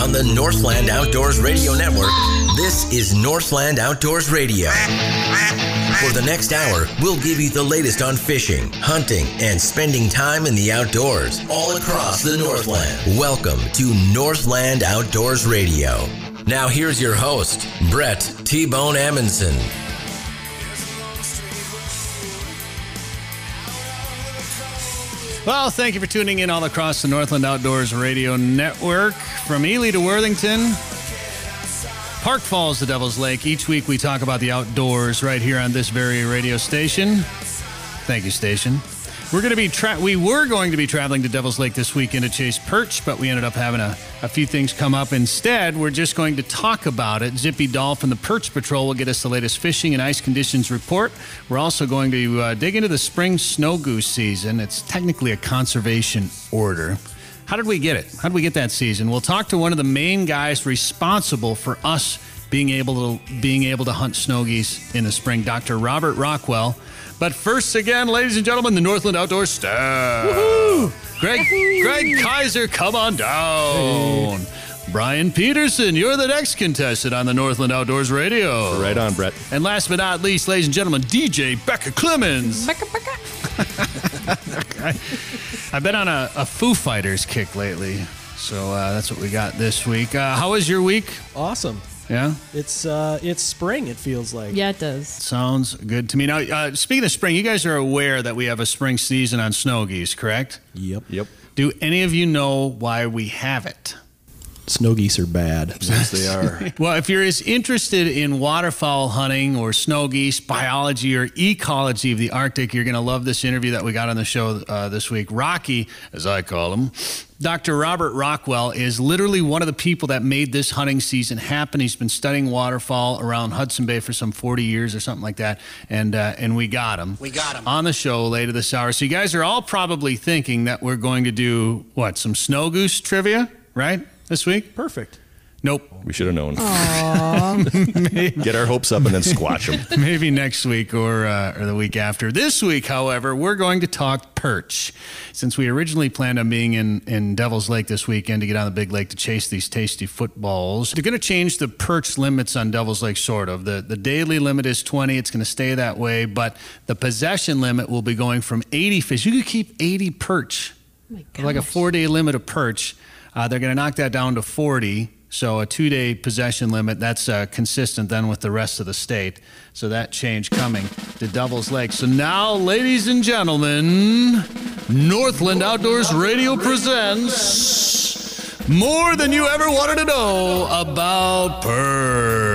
on the Northland Outdoors Radio Network. This is Northland Outdoors Radio. For the next hour, we'll give you the latest on fishing, hunting, and spending time in the outdoors all across the Northland. Welcome to Northland Outdoors Radio. Now, here's your host, Brett T Bone Amundson. Well, thank you for tuning in all across the Northland Outdoors Radio Network. From Ely to Worthington, Park Falls to Devil's Lake. Each week we talk about the outdoors right here on this very radio station. Thank you, station. We're going to be tra- we were going to be traveling to Devil's Lake this weekend to chase perch, but we ended up having a, a few things come up. Instead, we're just going to talk about it. Zippy Dahl from, the Perch Patrol, will get us the latest fishing and ice conditions report. We're also going to uh, dig into the spring snow goose season. It's technically a conservation order. How did we get it? How did we get that season? We'll talk to one of the main guys responsible for us being able to being able to hunt snow geese in the spring, Dr. Robert Rockwell. But first, again, ladies and gentlemen, the Northland Outdoor staff. Greg, Greg Kaiser, come on down. Brian Peterson, you're the next contestant on the Northland Outdoors Radio. Right on, Brett. And last but not least, ladies and gentlemen, DJ Becca Clemens. Becca, Becca. I've been on a, a Foo Fighters kick lately, so uh, that's what we got this week. Uh, how was your week? Awesome. Yeah, It's uh, it's spring. It feels like. Yeah, it does. sounds good to me. Now, uh, speaking of spring, you guys are aware that we have a spring season on snow geese, correct? Yep. Yep. Do any of you know why we have it? Snow geese are bad. Yes, they are. Well, if you're as interested in waterfowl hunting or snow geese, biology or ecology of the Arctic, you're going to love this interview that we got on the show uh, this week. Rocky, as I call him, Dr. Robert Rockwell is literally one of the people that made this hunting season happen. He's been studying waterfowl around Hudson Bay for some 40 years or something like that, and uh, and we got him. We got him on the show later this hour. So you guys are all probably thinking that we're going to do what some snow goose trivia, right? This week? Perfect. Nope. We should have known. Get our hopes up and then squash them. Maybe next week or uh, or the week after. This week, however, we're going to talk perch. Since we originally planned on being in, in Devil's Lake this weekend to get on the big lake to chase these tasty footballs, they're going to change the perch limits on Devil's Lake, sort of. The, the daily limit is 20. It's going to stay that way, but the possession limit will be going from 80 fish. You could keep 80 perch, Oh my like a four day limit of perch. Uh, they're going to knock that down to 40. So a two day possession limit, that's uh, consistent then with the rest of the state. So that change coming to Devil's Lake. So now, ladies and gentlemen, Northland Outdoors Radio presents more than you ever wanted to know about perch.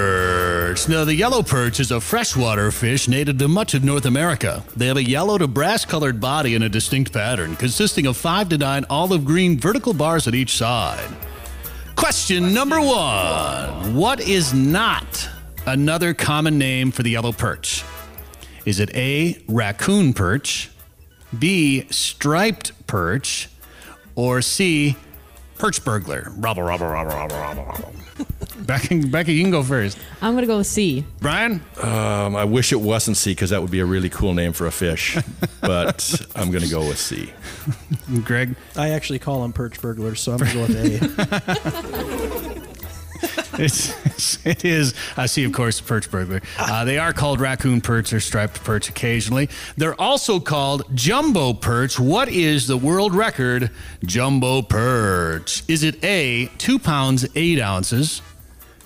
Now, the yellow perch is a freshwater fish native to much of North America. They have a yellow to brass colored body and a distinct pattern, consisting of five to nine olive green vertical bars at each side. Question number one What is not another common name for the yellow perch? Is it A, raccoon perch, B, striped perch, or C, perch burglar? Robble, robble, robble, robble, robble, robble. Becky, Becky, you can go first. I'm gonna go with C. Brian? Um, I wish it wasn't C because that would be a really cool name for a fish. But I'm going to go with C. Greg? I actually call them perch burglars, so I'm gonna go with A. It's, it is. I see, of course, perch burglar. Uh, they are called raccoon perch or striped perch occasionally. They're also called jumbo perch. What is the world record jumbo perch? Is it A, two pounds, eight ounces,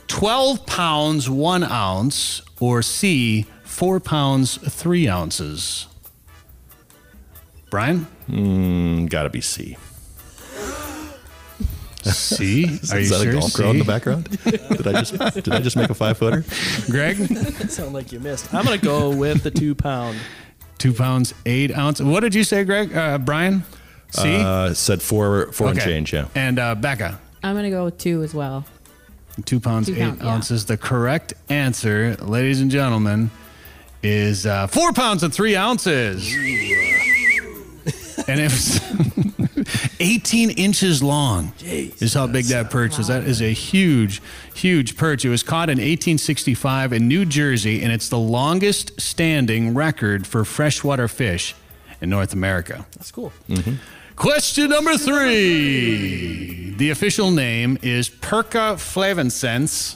12 pounds, one ounce, or C, four pounds, three ounces? Brian? Mm, gotta be C. C? Is, Are you is that sure? a golf crowd in the background? Did I just did I just make a five footer? Greg? Sound like you missed. I'm gonna go with the two pound. Two pounds, eight ounces. What did you say, Greg? Uh, Brian? C? Uh, said four four and change. Yeah. And uh, Becca, I'm gonna go with two as well. Two pounds, Two eight pound, yeah. ounces. The correct answer, ladies and gentlemen, is uh, four pounds and three ounces. and it was 18 inches long. is how big that perch was. That is a huge, huge perch. It was caught in 1865 in New Jersey, and it's the longest standing record for freshwater fish in North America. That's cool. Question number three. The official name is Perca flavinsens.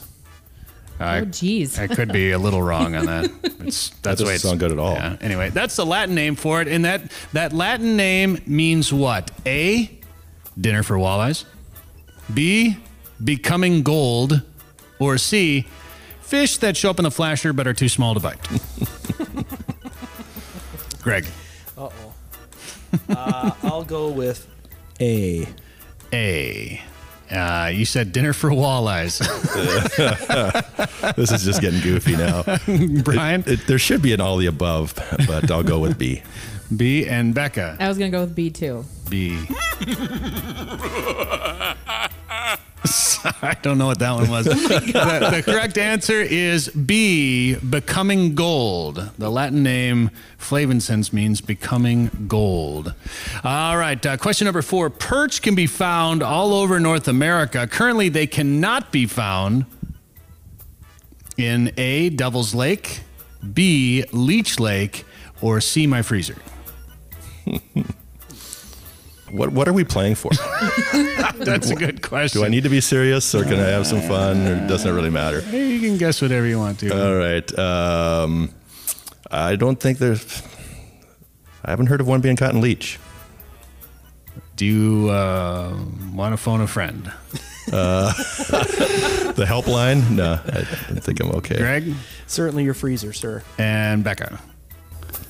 I- Oh, geez. I could be a little wrong on that. It's, that's the way doesn't it's sound good at all. Yeah. Anyway, that's the Latin name for it, and that that Latin name means what? A, dinner for walleyes. B, becoming gold, or C, fish that show up in the flasher but are too small to bite. Greg. Uh, I'll go with A. A. Uh, you said dinner for walleyes, This is just getting goofy now. Brian. It, there should be an all the above, but I'll go with B. B and Becca. I was gonna go with B too. B. I don't know what that one was. the, the correct answer is B, becoming gold. The Latin name flavinsens means becoming gold. All right, uh, question number four. Perch can be found all over North America. Currently, they cannot be found in A, Devil's Lake, B, Leech Lake, or C, my freezer. What What are we playing for? That's a good question. Do I need to be serious, or can I have some fun, or doesn't it really matter? You can guess whatever you want to. All right. Um, I don't think there's. I haven't heard of one being caught in leech. Do you uh, want to phone a friend? The helpline? No, I don't think I'm okay. Greg Certainly your freezer, sir. and Becca.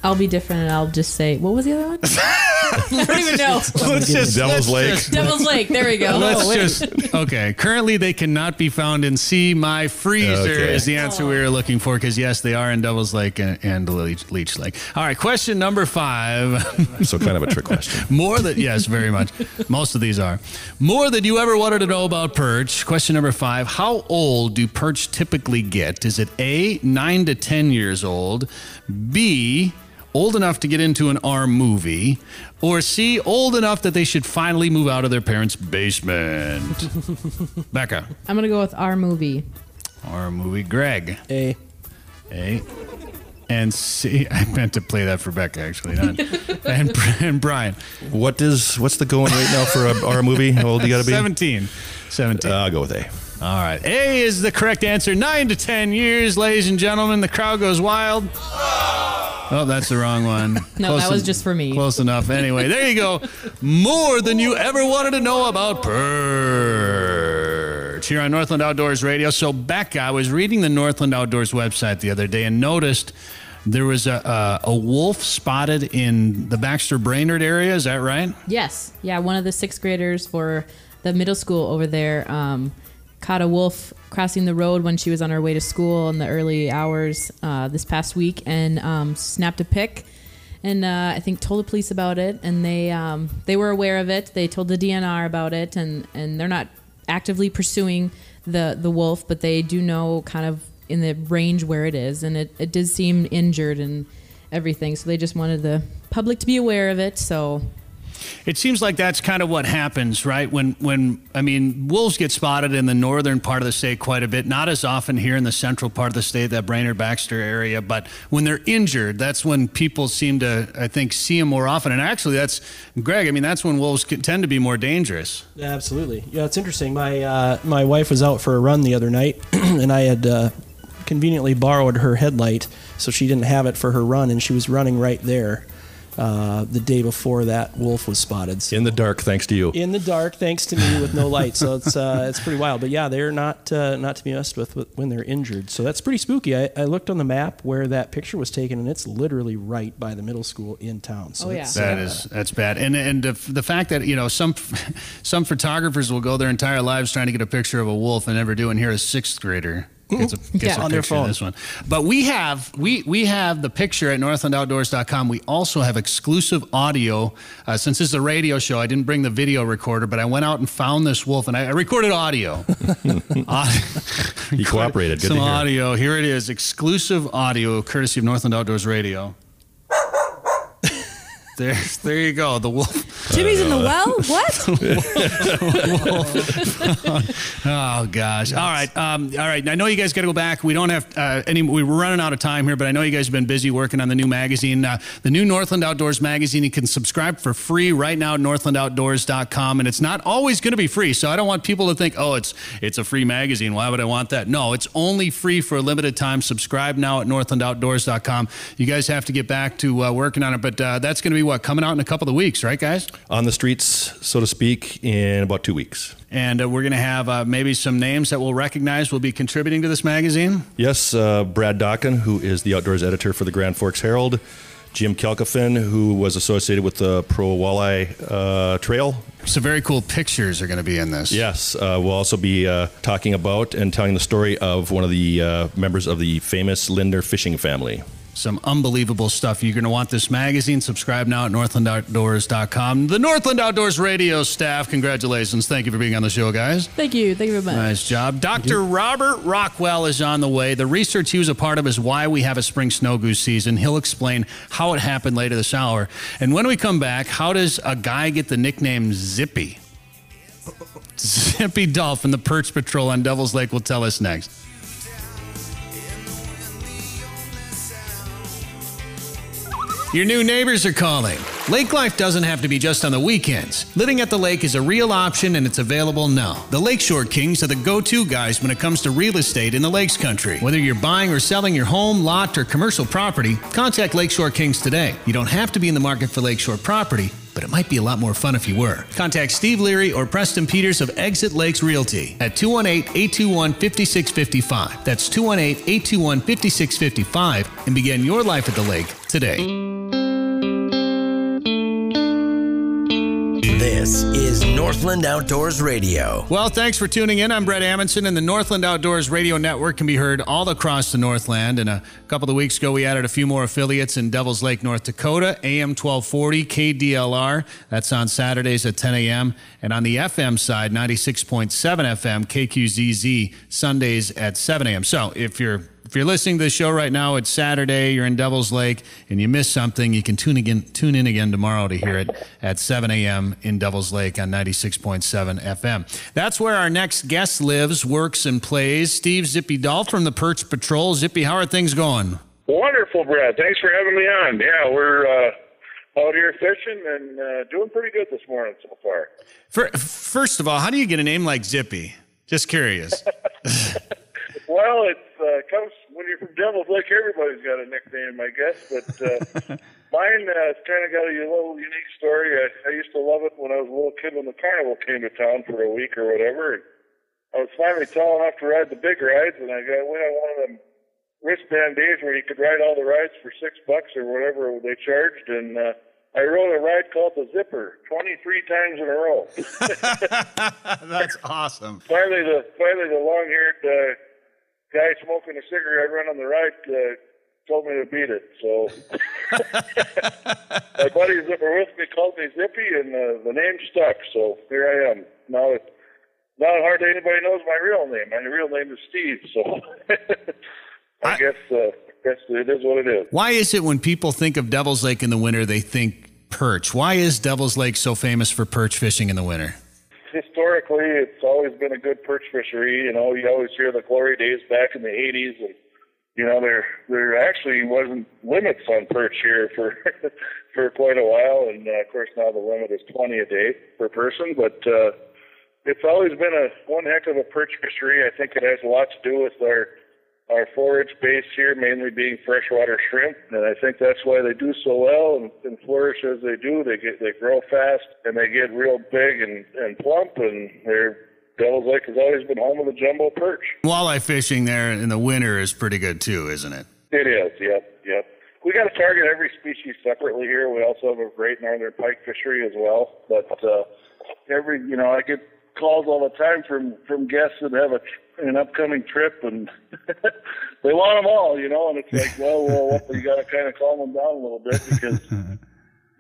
I'll be different and I'll just say, what was the other one? I don't even know. Let's just Devil's Lake. just- Devil's Lake. There we go. Let's Oh, just okay. Currently, they cannot be found in C. My freezer Okay. is the answer we were looking for because yes, they are in Devil's Lake and, and Leech, Leech Lake. All right, question number five. So kind of a trick question. More than yes, very much. Most of these are more than you ever wanted to know about perch. Question number five: How old do perch typically get? Is it A nine to ten years old, B old enough to get into an R movie, or C old enough that they should finally move out of their parents' basement? Becca, I'm gonna go with our movie. R movie. Greg, A. A. And C, I meant to play that for Becca actually, not. and, and Brian, What is what's the going right now for a, our movie? How old you got to be? 17. 17. Uh, I'll go with A. All right. A is the correct answer. Nine to 10 years, ladies and gentlemen. The crowd goes wild. Oh, that's the wrong one. No, that was en- just for me. Close enough. Anyway, there you go. More than you ever wanted to know about perch here on Northland Outdoors Radio. So, Becca, I was reading the Northland Outdoors website the other day and noticed there was a, a, a wolf spotted in the Baxter Brainerd area. Is that right? Yes. Yeah, one of the sixth graders for the middle school over there um, caught a wolf crossing the road when she was on her way to school in the early hours uh, this past week and um, snapped a pic. And uh, I think told the police about it, and they um, they were aware of it. They told the DNR about it, and, and they're not actively pursuing the the wolf, but they do know kind of in the range where it is, and it, it did seem injured and everything. So they just wanted the public to be aware of it. So It seems like that's kind of what happens, right? When, when I mean, wolves get spotted in the northern part of the state quite a bit, not as often here in the central part of the state, that Brainerd Baxter area, but when they're injured, that's when people seem to, I think, see them more often. And actually, that's, Greg, I mean, that's when wolves tend to be more dangerous. Yeah, absolutely. Yeah, it's interesting. My uh, my wife was out for a run the other night, and I had uh, conveniently borrowed her headlight, so she didn't have it for her run, and she was running right there uh, the day before that wolf was spotted. So In the dark, thanks to you. in the dark, thanks to me with no light. So it's uh, it's pretty wild. But yeah, they're not uh, not to be messed with with- when they're injured. So that's pretty spooky. I, I looked on the map where that picture was taken, and it's literally right by the middle school in town. So Oh, yeah. it's, That uh, is that's bad, and and the, the fact that you know some some photographers will go their entire lives trying to get a picture of a wolf and never do, and here a sixth grader gets a, gets Yeah. a On their picture phone. this one. But we have we we have the picture at NorthlandOutdoors.com. We also have exclusive audio. Uh, since this is a radio show, I didn't bring the video recorder, but I went out and found this wolf, and I, I recorded audio. Aud- You cooperated. Good Some to hear. audio. Here it is, exclusive audio, courtesy of Northland Outdoors Radio. There, there you go. The wolf. Jimmy's in the well. What? Oh gosh! All right, um, all right. I know you guys got to go back. We don't have uh, any. We're running out of time here, but I know you guys have been busy working on the new magazine, uh, the new Northland Outdoors magazine. You can subscribe for free right now at NorthlandOutdoors.com, and it's not always going to be free. So I don't want people to think, oh, it's it's a free magazine. Why would I want that? No, it's only free for a limited time. Subscribe now at NorthlandOutdoors.com. You guys have to get back to uh, working on it, but uh, that's going to be what coming out in a couple of weeks, right, guys? On the streets, so to speak, in about two weeks. And uh, we're going to have uh, maybe some names that we'll recognize will be contributing to this magazine. Yes, uh, Brad Dokken, who is the outdoors editor for the Grand Forks Herald, Jim Kalkofen, who was associated with the Pro Walleye uh, Trail. Some very cool pictures are going to be in this. Yes, uh, we'll also be uh, talking about and telling the story of one of the uh, members of the famous Lindner fishing family. Some unbelievable stuff. You're going to want this magazine. Subscribe now at northlandoutdoors.com. The Northland Outdoors radio staff, congratulations. Thank you for being on the show, guys. Thank you. Thank you very much. Nice job. Dr. Robert Rockwell is on the way. The research he was a part of is why we have a spring snow goose season. He'll explain how it happened later this hour. And when we come back, how does a guy get the nickname Zippy? Zippy Dahl from, the Perch Patrol on Devil's Lake, will tell us next. Your new neighbors are calling. Lake life doesn't have to be just on the weekends. Living at the lake is a real option and it's available now. The Lakeshore Kings are the go to guys when it comes to real estate in the Lakes Country. Whether you're buying or selling your home, lot, or commercial property, contact Lakeshore Kings today. You don't have to be in the market for Lakeshore property but it might be a lot more fun if you were. Contact Steve Leary or Preston Peters of Exit Lakes Realty at 218 821 5655. That's 218 821 5655 and begin your life at the lake today. This is Northland Outdoors Radio. Well, thanks for tuning in. I'm Brett Amundson, and the Northland Outdoors Radio Network can be heard all across the Northland. And a couple of weeks ago, we added a few more affiliates in Devils Lake, North Dakota, AM 1240, KDLR. That's on Saturdays at 10 a.m. And on the FM side, 96.7 FM, KQZZ, Sundays at 7 a.m. So if you're if you're listening to the show right now, it's Saturday, you're in Devil's Lake, and you missed something, you can tune again, tune in again tomorrow to hear it at 7 a.m. in Devil's Lake on 96.7 FM. That's where our next guest lives, works, and plays. Steve Zippy Dahl from the Perch Patrol. Zippy, how are things going? Wonderful, Brad. Thanks for having me on. Yeah, we're uh, out here fishing and uh, doing pretty good this morning so far. For, first of all, how do you get a name like Zippy? Just curious. well, it uh, comes when you're from Devil's Lake. Everybody's got a nickname, I guess, but uh, mine uh, kind of got a little unique story. I, I used to love it when I was a little kid when the carnival came to town for a week or whatever. And I was finally tall enough to ride the big rides, and I got went on one of them wristband days where you could ride all the rides for six bucks or whatever they charged, and uh, I rode a ride called the Zipper 23 times in a row. That's awesome. finally, the finally the long-haired uh, guy smoking a cigarette running on the right uh, told me to beat it. So my buddy Zipper with me called me Zippy, and uh, the name stuck. So here I am. Now, it, now hardly anybody knows my real name. My real name is Steve. So I, I- guess uh, guess it is what it is. Why is it when people think of Devil's Lake in the winter, they think perch? Why is Devil's Lake so famous for perch fishing in the winter? Historically, it's always been a good perch fishery. You know, you always hear the glory days back in the 80s, and you know there there actually wasn't limits on perch here for for quite a while, and uh, of course now the limit is 20 a day per person. But uh, it's always been a one heck of a perch fishery. I think it has a lot to do with our our forage base here, mainly being freshwater shrimp, and I think that's why they do so well and, and flourish as they do. They get they grow fast and they get real big and, and plump, and they're Devil's Lake has always been home of the jumbo perch. Walleye fishing there in the winter is pretty good too, isn't it? It is, yep, yep. We got to target every species separately here. We also have a great northern pike fishery as well. But uh, every, you know, I get calls all the time from from guests that have a an upcoming trip, and they want them all, you know. And it's like, well, well, you got to kind of calm them down a little bit because.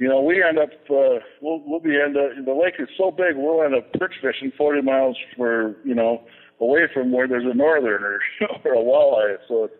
You know, we end up uh, we'll we'll be end up the lake is so big we'll end up perch fishing forty miles for you know away from where there's a northern or or a walleye. So it's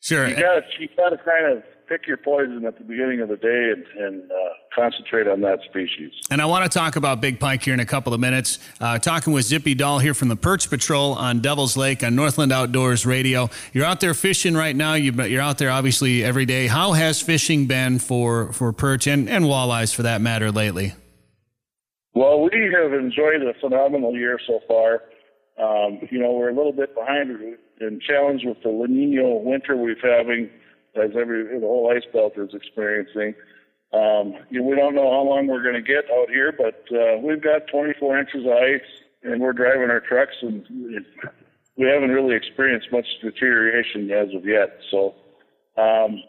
Sure. you got to you got to kind of pick your poison at the beginning of the day and, and uh, concentrate on that species. And I want to talk about big pike here in a couple of minutes. Uh, talking with Zippy Dahl here from the Perch Patrol on Devil's Lake on Northland Outdoors Radio. You're out there fishing right now. You're out there obviously every day. How has fishing been for, for perch and, and walleyes for that matter lately? Well, we have enjoyed a phenomenal year so far. Um, you know, we're a little bit behind and challenged with the La Nino winter we've having, as every the whole ice belt is experiencing. Um, you know, we don't know how long we're going to get out here, but uh, we've got 24 inches of ice, and we're driving our trucks, and we haven't really experienced much deterioration as of yet. So, um,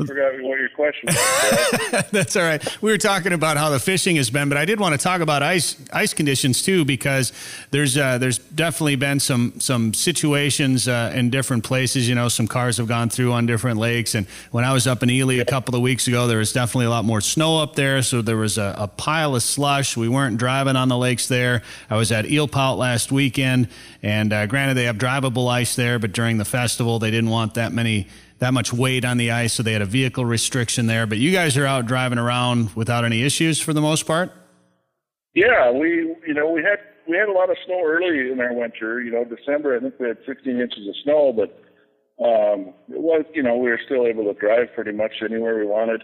I forgot what your question was. That's all right. We were talking about how the fishing has been, but I did want to talk about ice ice conditions too, because there's uh, there's definitely been some some situations uh, in different places. You know, some cars have gone through on different lakes, and when I was up in Ely a couple of weeks ago, there was definitely a lot more snow up there, so there was a, a pile of slush. We weren't driving on the lakes there. I was at Eelpout last weekend, and uh, granted they have drivable ice there, but during the festival they didn't want that many that much weight on the ice, so they had a vehicle restriction there. But you guys are out driving around without any issues for the most part. Yeah, we you know we had we had a lot of snow early in our winter. You know, December I think we had 16 inches of snow, but um, it was you know we were still able to drive pretty much anywhere we wanted.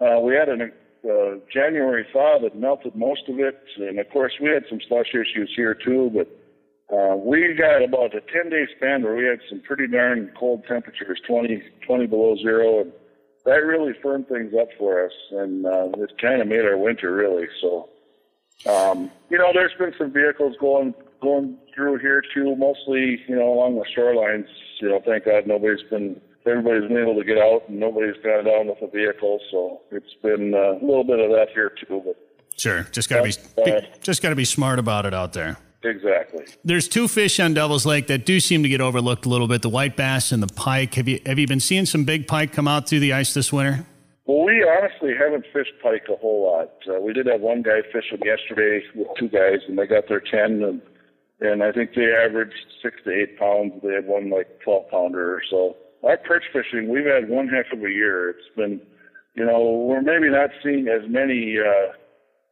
Uh, we had a uh, January thaw that melted most of it, and of course we had some slush issues here too, but uh, we got about a 10 day span where we had some pretty darn cold temperatures, 20, 20 below zero, and that really firmed things up for us, and uh, it kind of made our winter really. So, um, you know, there's been some vehicles going going through here too, mostly you know along the shorelines. You know, thank God nobody's been everybody's been able to get out and nobody's gone down with a vehicle, so it's been uh, a little bit of that here too. But sure, just gotta be, be just gotta be smart about it out there. Exactly. There's two fish on Devil's Lake that do seem to get overlooked a little bit: the white bass and the pike. Have you have you been seeing some big pike come out through the ice this winter? Well, we honestly haven't fished pike a whole lot. Uh, we did have one guy fish them yesterday with two guys, and they got their ten, and and I think they averaged six to eight pounds. They had one like twelve pounder or so. Our perch fishing, we've had one heck of a year. It's been, you know, we're maybe not seeing as many, uh,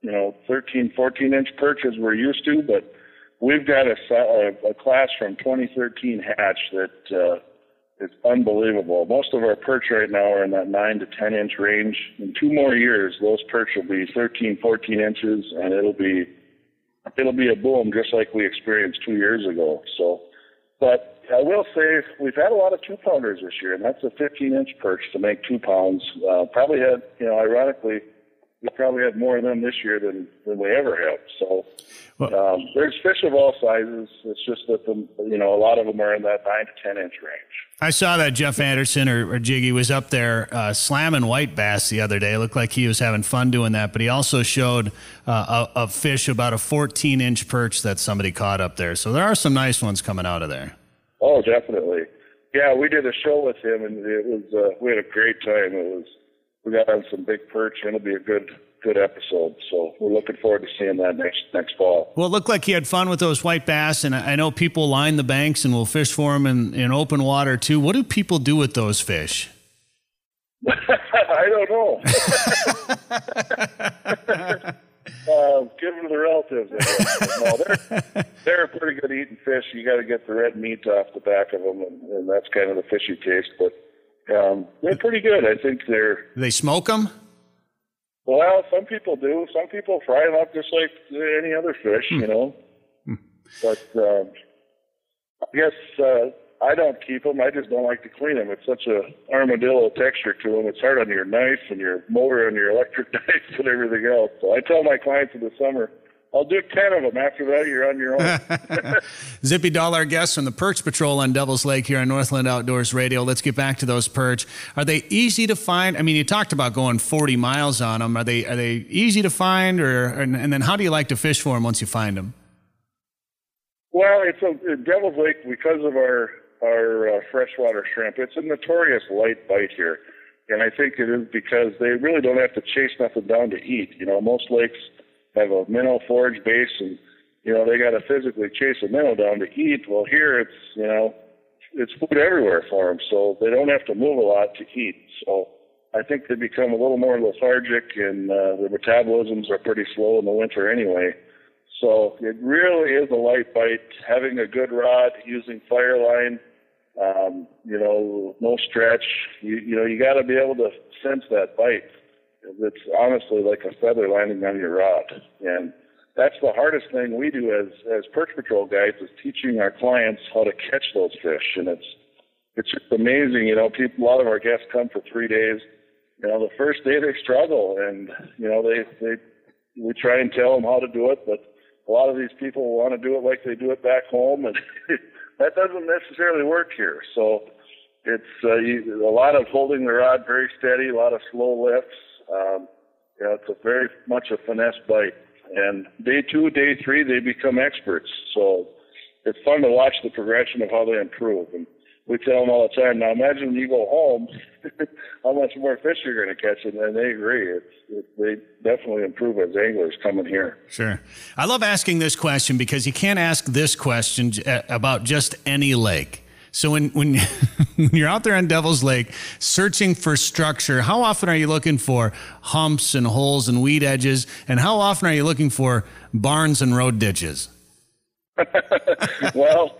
you know, 13, 14 inch perch as we're used to, but we've got a, a, a class from 2013 hatch that uh, is unbelievable. Most of our perch right now are in that 9 to 10 inch range. In two more years, those perch will be 13, 14 inches, and it'll be it'll be a boom just like we experienced two years ago. So, but I will say we've had a lot of two pounders this year, and that's a 15 inch perch to make two pounds. Uh, probably had, you know, ironically, we probably had more of them this year than, than we ever have. So well, um, there's fish of all sizes. It's just that the you know a lot of them are in that nine to ten inch range. I saw that Jeff Anderson or, or Jiggy was up there uh, slamming white bass the other day. It looked like he was having fun doing that. But he also showed uh, a, a fish about a 14 inch perch that somebody caught up there. So there are some nice ones coming out of there. Oh, definitely. Yeah, we did a show with him, and it was uh, we had a great time. It was we got on some big perch, and it'll be a good good episode. So we're looking forward to seeing that next next fall. Well, it looked like he had fun with those white bass, and I know people line the banks and will fish for them in, in open water too. What do people do with those fish? I don't know. uh, give them to the relatives. No, they're, they're pretty good eating fish. You got to get the red meat off the back of them, and, and that's kind of the fishy taste. But um, they're pretty good. I think they're. They smoke them. Well, some people do. Some people fry them up just like any other fish, hmm. you know. Hmm. But um, I guess uh, I don't keep them. I just don't like to clean them. It's such a armadillo texture to them. It's hard on your knife and your motor and your electric knife and everything else. So I tell my clients in the summer I'll do 10 of them. After that, you're on your own. Zippy Dahl, our guest from the Perch Patrol on Devil's Lake here on Northland Outdoors Radio. Let's get back to those perch. Are they easy to find? I mean, you talked about going 40 miles on them. Are they are they easy to find, or and, and then how do you like to fish for them once you find them? Well, it's a Devil's Lake because of our our uh, freshwater shrimp. It's a notorious light bite here, and I think it is because they really don't have to chase nothing down to eat. You know, most lakes have a minnow forage base and you know they got to physically chase a minnow down to eat. Well, here it's you know it's food everywhere for them, so they don't have to move a lot to eat. So I think they become a little more lethargic and uh, their metabolisms are pretty slow in the winter anyway. So it really is a light bite. Having a good rod, using Fireline, um, you know, no stretch. You, you know, you got to be able to sense that bite. It's honestly like a feather landing on your rod, and that's the hardest thing we do as as perch patrol guides is teaching our clients how to catch those fish, and it's it's just amazing. You know, people, a lot of our guests come for three days. You know, the first day they struggle, and you know they they we try and tell them how to do it, but a lot of these people want to do it like they do it back home, and that doesn't necessarily work here. So it's uh, you, a lot of holding the rod very steady, a lot of slow lifts. Um, know, it's a very much a finesse bite. And day two, day three, they become experts. So it's fun to watch the progression of how they improve. And we tell them all the time. Now imagine when you go home, how much more fish you're going to catch, and, they agree. It's it, they definitely improve as anglers coming here. Sure, I love asking this question because you can't ask this question about just any lake. So when when, when you're out there on Devil's Lake searching for structure, how often are you looking for humps and holes and weed edges, and how often are you looking for barns and road ditches? well,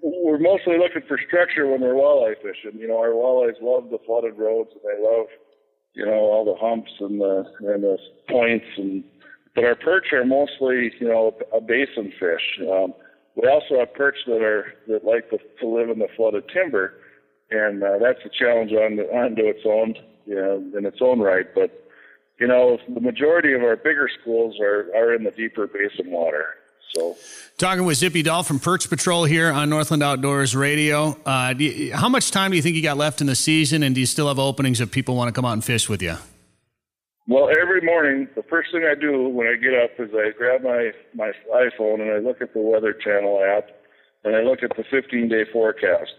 we're mostly looking for structure when we're walleye fishing. You know, our walleyes love the flooded roads and they love, you know, all the humps and the and the points and. But our perch are mostly, you know, a basin fish. Um, we also have perch that are that like to, to live in the flooded timber, and uh, that's a challenge on its own, you know, in its own right. But you know, the majority of our bigger schools are are in the deeper basin water. So, talking with Zippy Dahl from Perch Patrol here on Northland Outdoors Radio. Uh, you, how much time do you think you got left in the season, and do you still have openings if people want to come out and fish with you? Well, every morning, the first thing I do when I get up is I grab my my iPhone and I look at the Weather Channel app, and I look at the 15-day forecast.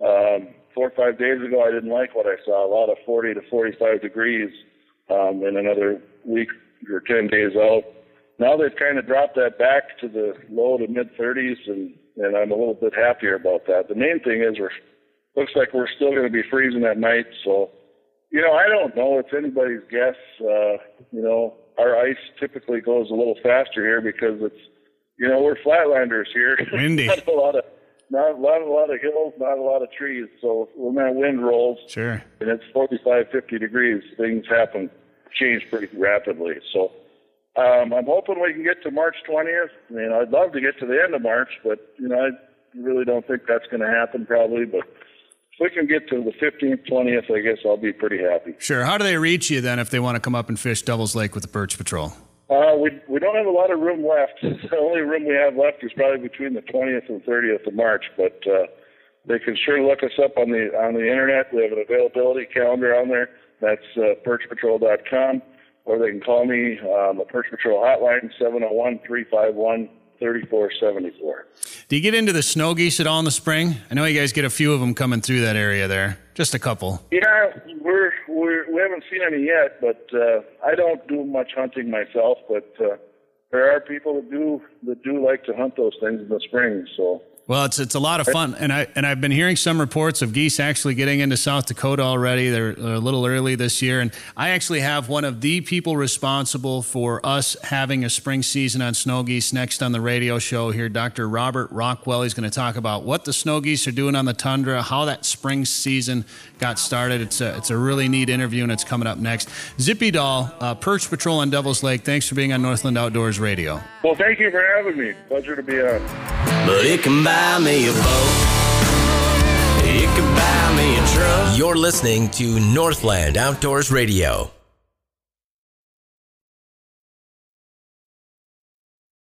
Um, four or five days ago, I didn't like what I saw. A lot of 40 to 45 degrees um, in another week or 10 days out now they've kind of dropped that back to the low to mid 30s, and and I'm a little bit happier about that. The main thing is we're looks like we're still going to be freezing at night, so you know I don't know. It's anybody's guess. Uh, you know our ice typically goes a little faster here because it's you know we're flatlanders here. Windy. not a lot of not a lot, a lot of hills, not a lot of trees. So when that wind rolls, sure, and it's 45, 50 degrees, things happen, change pretty rapidly. So um, I'm hoping we can get to March 20th. I mean, I'd love to get to the end of March, but you know, I really don't think that's going to happen probably. But we can get to the 15th, 20th, I guess I'll be pretty happy. Sure. How do they reach you then if they want to come up and fish Devil's Lake with the Perch Patrol? Uh, we we don't have a lot of room left. the only room we have left is probably between the 20th and 30th of March. But uh, they can sure look us up on the on the internet. We have an availability calendar on there. That's uh, perchpatrol.com or they can call me um, the Perch Patrol hotline, 701 351 3474. Do you get into the snow geese at all in the spring? I know you guys get a few of them coming through that area there. Just a couple. Yeah, we're, we're we haven't seen any yet, but uh, I don't do much hunting myself. But uh, there are people that do that do like to hunt those things in the spring. So well, it's it's a lot of fun, and I and I've been hearing some reports of geese actually getting into South Dakota already. They're, they're, a little early this year, and I actually have one of the people responsible for us having a spring season on snow geese next on the radio show here, Dr. Robert Rockwell. He's going to talk about what the snow geese are doing on the tundra, how that spring season got started. It's a it's a really neat interview, and it's coming up next. Zippy Dahl, uh, Perch Patrol on Devil's Lake. Thanks for being on Northland Outdoors Radio. Well, thank you for having me. Pleasure to be on. But it can buy me a boat. Can buy me a truck. You're listening to Northland Outdoors Radio.